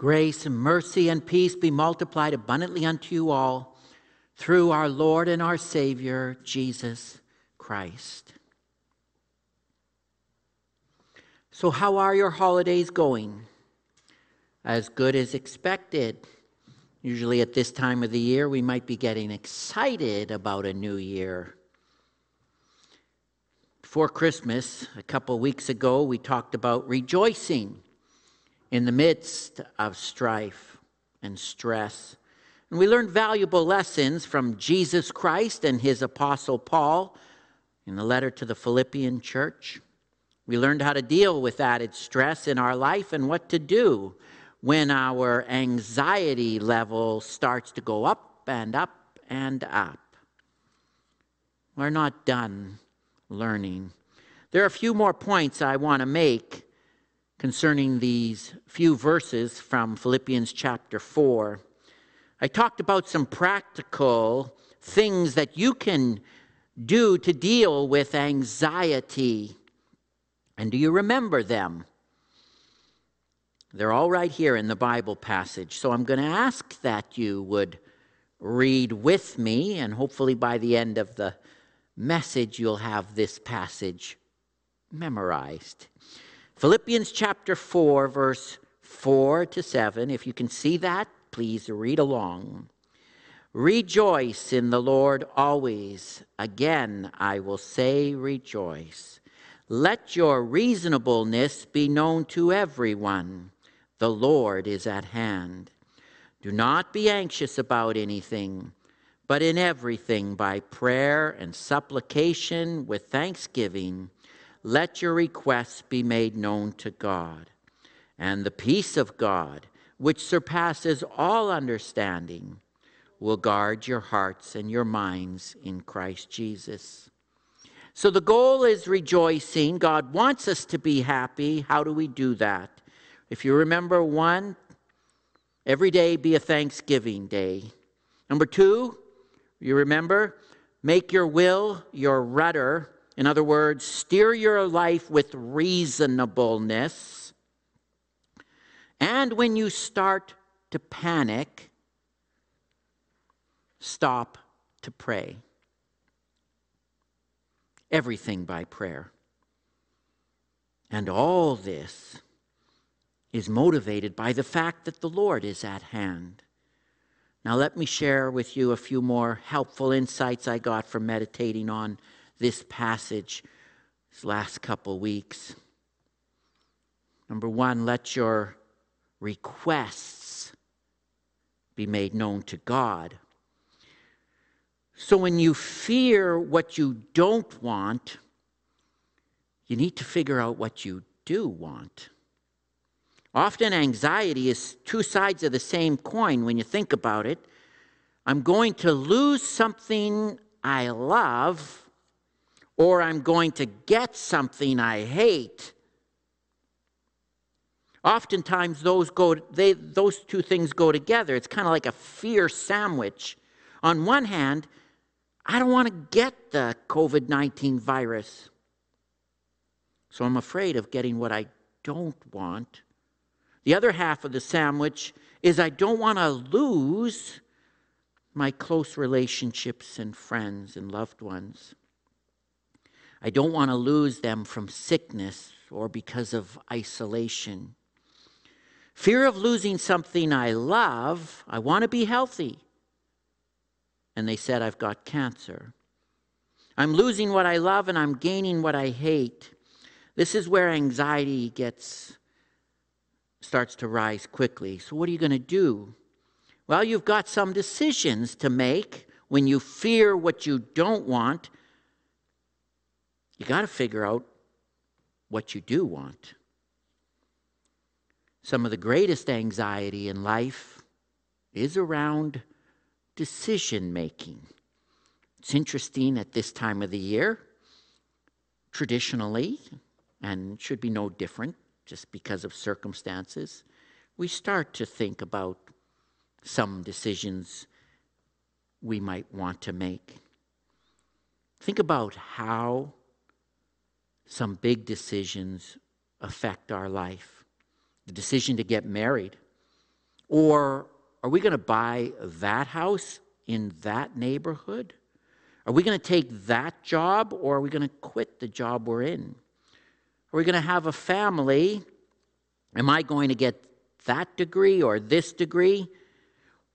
Grace and mercy and peace be multiplied abundantly unto you all through our Lord and our Savior, Jesus Christ. So, how are your holidays going? As good as expected. Usually, at this time of the year, we might be getting excited about a new year. Before Christmas, a couple weeks ago, we talked about rejoicing in the midst of strife and stress. And we learned valuable lessons from Jesus Christ and his apostle Paul in the letter to the Philippian church. We learned how to deal with added stress in our life and what to do when our anxiety level starts to go up and up and up. We're not done learning. There are a few more points I want to make concerning these few verses from Philippians chapter 4. I talked about some practical things that you can do to deal with anxiety. And do you remember them? They're all right here in the Bible passage. So I'm going to ask that you would read with me, and hopefully by the end of the message, you'll have this passage memorized. Philippians chapter 4, verse 4 to 7. If you can see that, please read along. Rejoice in the Lord always. Again, I will say, rejoice. Let your reasonableness be known to everyone. The Lord is at hand. Do not be anxious about anything but in everything, by prayer and supplication with thanksgiving, let your requests be made known to God. And the peace of God, which surpasses all understanding, will guard your hearts and your minds in Christ Jesus. So the goal is rejoicing. God wants us to be happy. How do we do that? If you remember one, every day be a Thanksgiving day. Number two, you remember? Make your will your rudder. In other words, steer your life with reasonableness. And when you start to panic, stop to pray. Everything by prayer. And all this is motivated by the fact that the Lord is at hand. Now, let me share with you a few more helpful insights I got from meditating on this passage these last couple weeks. Number one, let your requests be made known to God. So, when you fear what you don't want, you need to figure out what you do want. Often, anxiety is two sides of the same coin when you think about it. I'm going to lose something I love, or I'm going to get something I hate. Oftentimes, those, go, they, those two things go together. It's kind of like a fear sandwich. On one hand, I don't want to get the COVID 19 virus. So I'm afraid of getting what I don't want. The other half of the sandwich is I don't want to lose my close relationships and friends and loved ones. I don't want to lose them from sickness or because of isolation. Fear of losing something I love, I want to be healthy. And they said, I've got cancer. I'm losing what I love and I'm gaining what I hate. This is where anxiety gets starts to rise quickly. So, what are you going to do? Well, you've got some decisions to make when you fear what you don't want. You got to figure out what you do want. Some of the greatest anxiety in life is around decision making. It's interesting at this time of the year, traditionally, and should be no different just because of circumstances, we start to think about some decisions we might want to make. Think about how some big decisions affect our life. The decision to get married Or are we going to buy that house in that neighborhood? Are we going to take that job or are we going to quit the job we're in? Are we going to have a family? Am I going to get that degree or this degree?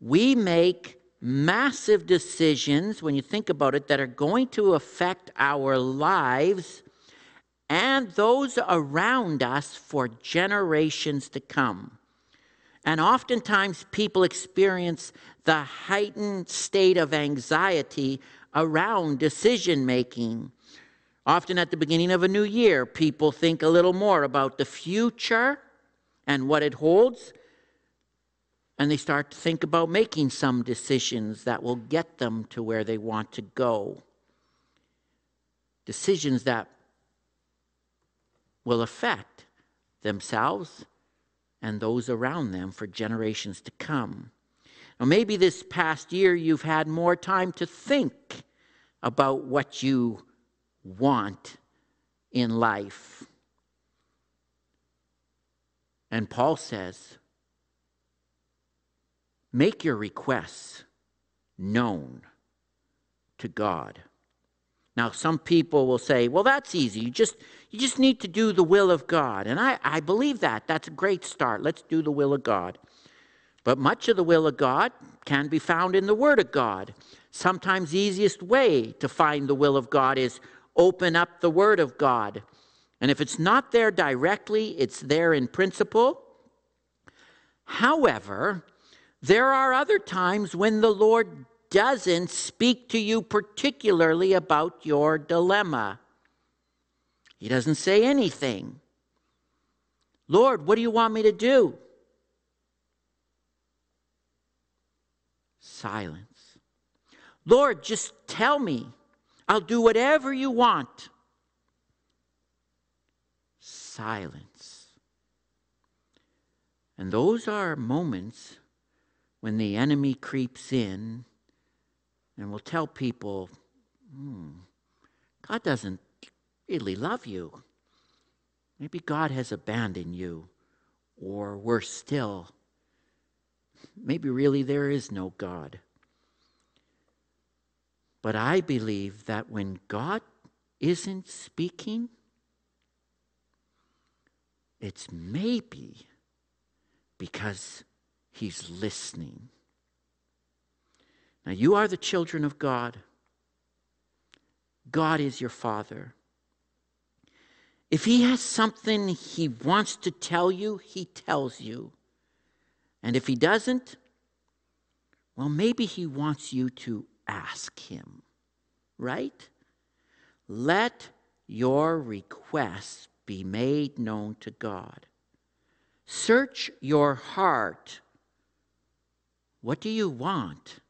We make massive decisions, when you think about it, that are going to affect our lives and those around us for generations to come. And oftentimes, people experience the heightened state of anxiety around decision making. Often at the beginning of a new year, people think a little more about the future and what it holds, and they start to think about making some decisions that will get them to where they want to go. Decisions that will affect themselves and those around them for generations to come. Now, maybe this past year you've had more time to think about what you want in life. And Paul says, make your requests known to God. Now, some people will say, well, that's easy. You just, you just need to do the will of God. And I, I believe that. That's a great start. Let's do the will of God. But much of the will of God can be found in the Word of God. Sometimes the easiest way to find the will of God is open up the Word of God. And if it's not there directly, it's there in principle. However, there are other times when the Lord doesn't speak to you particularly about your dilemma. He doesn't say anything. Lord, what do you want me to do? Silence. Lord, just tell me. I'll do whatever you want. Silence. And those are moments when the enemy creeps in and will tell people, hmm, God doesn't really love you. Maybe God has abandoned you. Or worse still, maybe really there is no God. But I believe that when God isn't speaking, it's maybe because he's listening. Now, you are the children of God. God is your Father. If He has something He wants to tell you, He tells you. And if He doesn't, well, maybe He wants you to ask Him, right? Let your requests be made known to God. Search your heart. What do you want?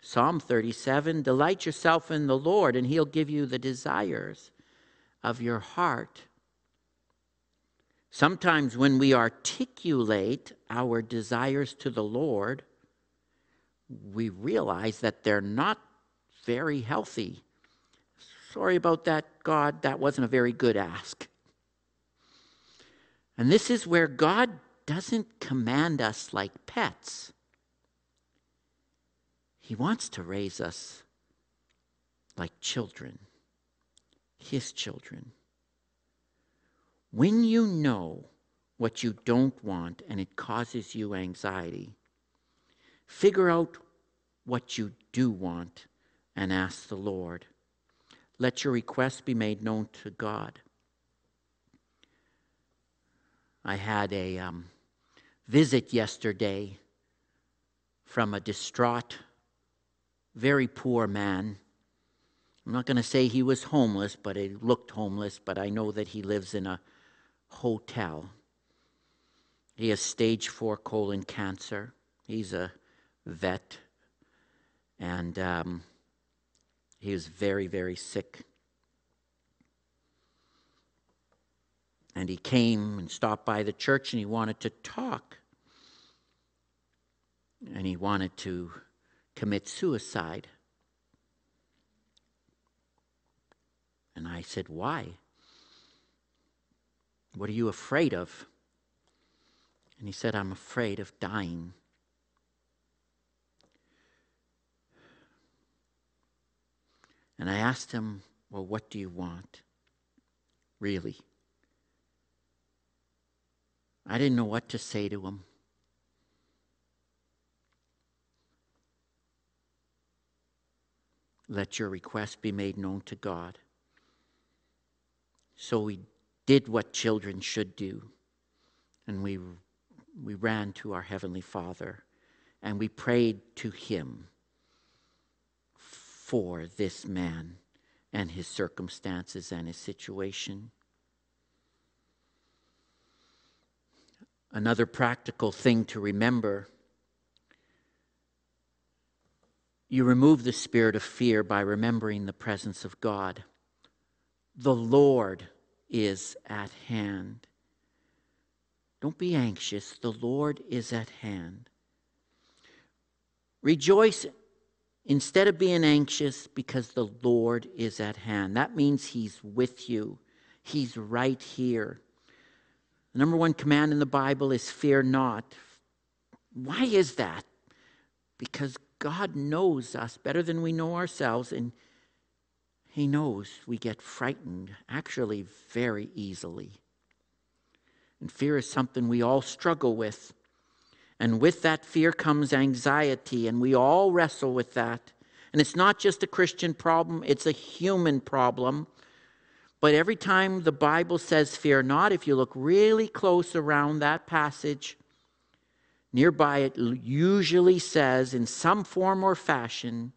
Psalm 37 Delight yourself in the Lord, and He'll give you the desires of your heart. Sometimes, when we articulate our desires to the Lord, we realize that they're not very healthy. Sorry about that, God. That wasn't a very good ask. And this is where God doesn't command us like pets. He wants to raise us like children, His children. When you know what you don't want and it causes you anxiety, figure out what you do want and ask the Lord. Let your request be made known to God. I had a um, visit yesterday from a distraught very poor man. I'm not going to say he was homeless, but he looked homeless, but I know that he lives in a hotel. He has stage four colon cancer. He's a vet. And um, he was very, very sick. And he came and stopped by the church and he wanted to talk. And he wanted to commit suicide. And I said, Why? What are you afraid of? And he said, I'm afraid of dying. And I asked him, Well, what do you want? Really? I didn't know what to say to him. Let your request be made known to God. So we did what children should do, and we we ran to our Heavenly Father and we prayed to Him for this man and his circumstances and his situation. Another practical thing to remember you remove the spirit of fear by remembering the presence of God. The Lord is at hand. Don't be anxious. The Lord is at hand. Rejoice instead of being anxious because the Lord is at hand. That means He's with you, He's right here. The number one command in the Bible is fear not. Why is that? Because God knows us better than we know ourselves, and He knows we get frightened actually very easily. And fear is something we all struggle with. And with that fear comes anxiety, and we all wrestle with that. And it's not just a Christian problem, it's a human problem. But every time the Bible says fear not, if you look really close around that passage, nearby it usually says in some form or fashion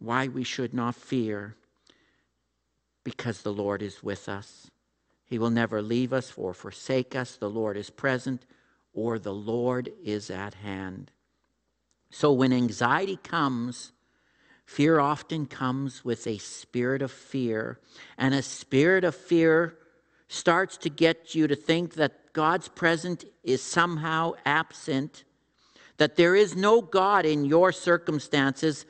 why we should not fear because the Lord is with us. He will never leave us or forsake us. The Lord is present or the Lord is at hand. So when anxiety comes, fear often comes with a spirit of fear. And a spirit of fear starts to get you to think that God's presence is somehow absent, that there is no God in your circumstances,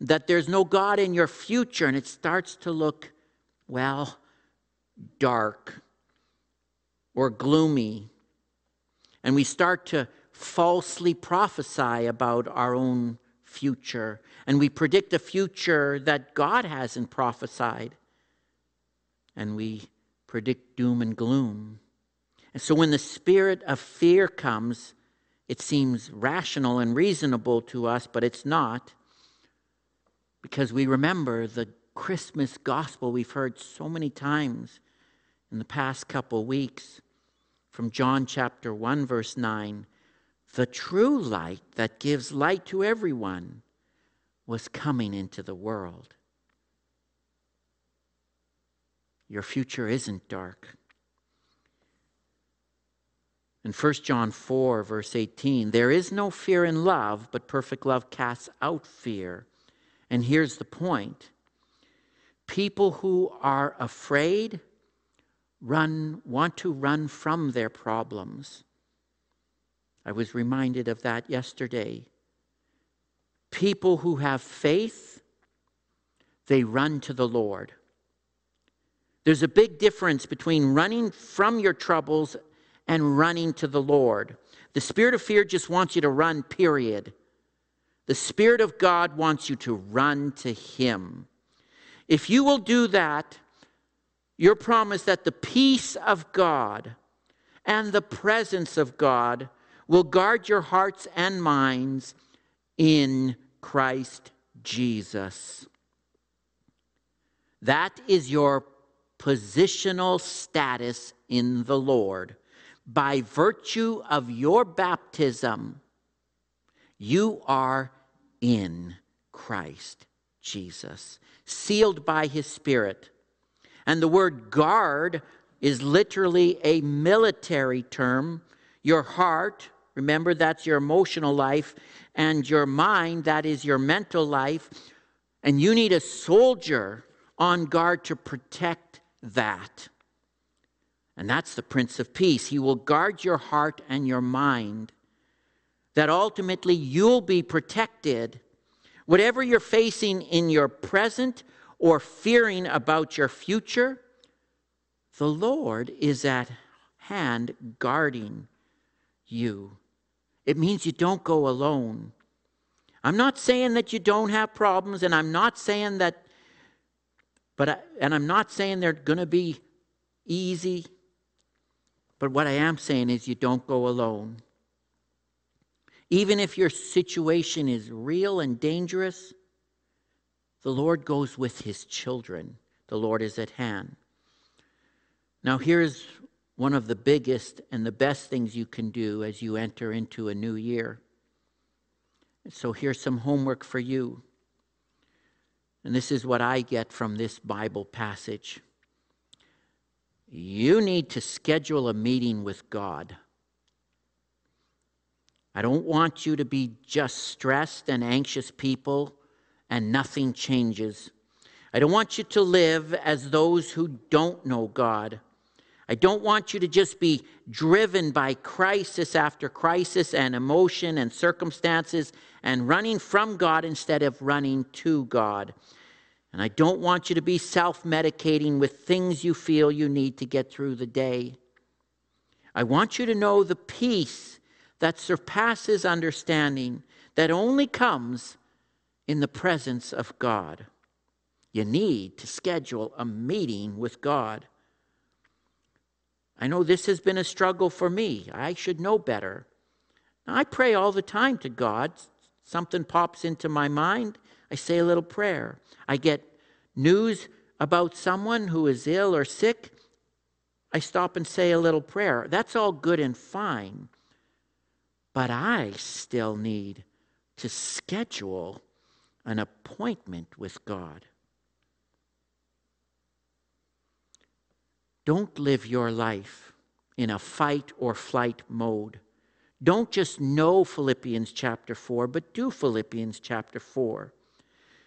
that there's no God in your future. And it starts to look, well, dark or gloomy. And we start to falsely prophesy about our own future. And we predict a future that God hasn't prophesied. And we predict doom and gloom. And so when the spirit of fear comes, it seems rational and reasonable to us, but it's not. Because we remember the Christmas gospel we've heard so many times in the past couple weeks from John chapter 1, verse 9. The true light that gives light to everyone was coming into the world. Your future isn't dark. In 1 John 4, verse 18, there is no fear in love, but perfect love casts out fear. And here's the point people who are afraid run, want to run from their problems. I was reminded of that yesterday. People who have faith, they run to the Lord. There's a big difference between running from your troubles and running to the Lord. The spirit of fear just wants you to run, period. The Spirit of God wants you to run to Him. If you will do that, your promise that the peace of God and the presence of God will guard your hearts and minds in Christ Jesus. That is your positional status in the Lord. By virtue of your baptism, you are in Christ Jesus, sealed by his Spirit and the word guard is literally a military term. Your heart, remember that's your emotional life, and your mind, that is your mental life. And you need a soldier on guard to protect that. And that's the Prince of Peace. He will guard your heart and your mind, that ultimately you'll be protected. Whatever you're facing in your present or fearing about your future, the Lord is at hand guarding you. It means you don't go alone. I'm not saying that you don't have problems, and I'm not saying that, but I, and I'm not saying they're going to be easy. But what I am saying is you don't go alone. Even if your situation is real and dangerous, the Lord goes with his children. The Lord is at hand. Now, here's one of the biggest and the best things you can do as you enter into a new year. So, here's some homework for you. And this is what I get from this Bible passage. You need to schedule a meeting with God. I don't want you to be just stressed and anxious people and nothing changes. I don't want you to live as those who don't know God. I don't want you to just be driven by crisis after crisis and emotion and circumstances and running from God instead of running to God. And I don't want you to be self medicating with things you feel you need to get through the day. I want you to know the peace that surpasses understanding that only comes in the presence of God. You need to schedule a meeting with God. I know this has been a struggle for me. I should know better. I pray all the time to God. Something pops into my mind, I say a little prayer. I get news about someone who is ill or sick, I stop and say a little prayer. That's all good and fine. But I still need to schedule an appointment with God. Don't live your life in a fight or flight mode. Don't just know Philippians chapter 4, but do Philippians chapter 4.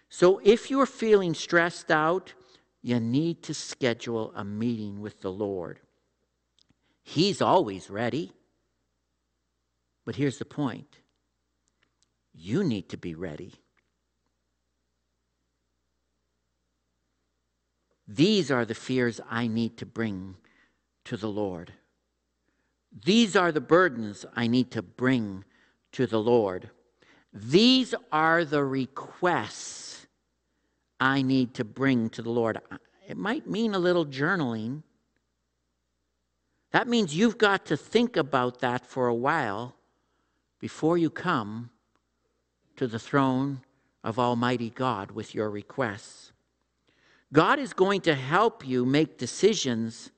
So if you're feeling stressed out, you need to schedule a meeting with the Lord. He's always ready. But here's the point you need to be ready. These are the fears I need to bring to the Lord. These are the burdens I need to bring to the Lord. These are the requests I need to bring to the Lord. It might mean a little journaling. That means you've got to think about that for a while before you come to the throne of Almighty God with your requests. God is going to help you make decisions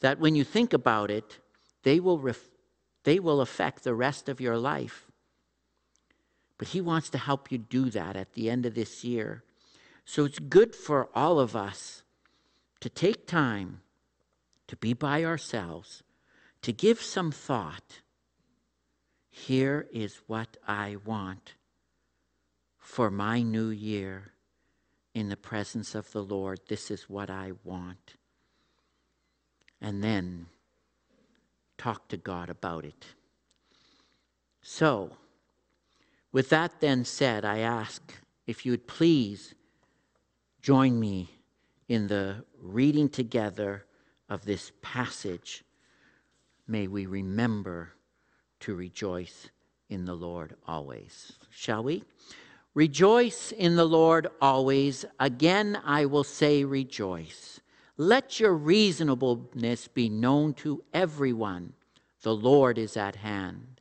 that when you think about it, they will, ref- they will affect the rest of your life. But He wants to help you do that at the end of this year. So it's good for all of us to take time to be by ourselves, to give some thought. Here is what I want for my new year in the presence of the Lord. This is what I want. And then talk to God about it. So, with that then said, I ask if you would please join me in the reading together of this passage. May we remember to rejoice in the Lord always. Shall we? Rejoice in the Lord always. Again, I will say, rejoice. Let your reasonableness be known to everyone. The Lord is at hand.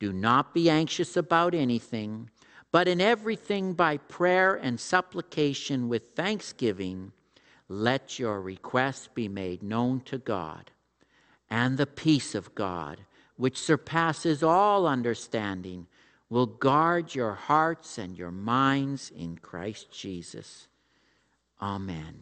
Do not be anxious about anything, but in everything by prayer and supplication with thanksgiving, let your requests be made known to God. And the peace of God, which surpasses all understanding, will guard your hearts and your minds in Christ Jesus. Amen.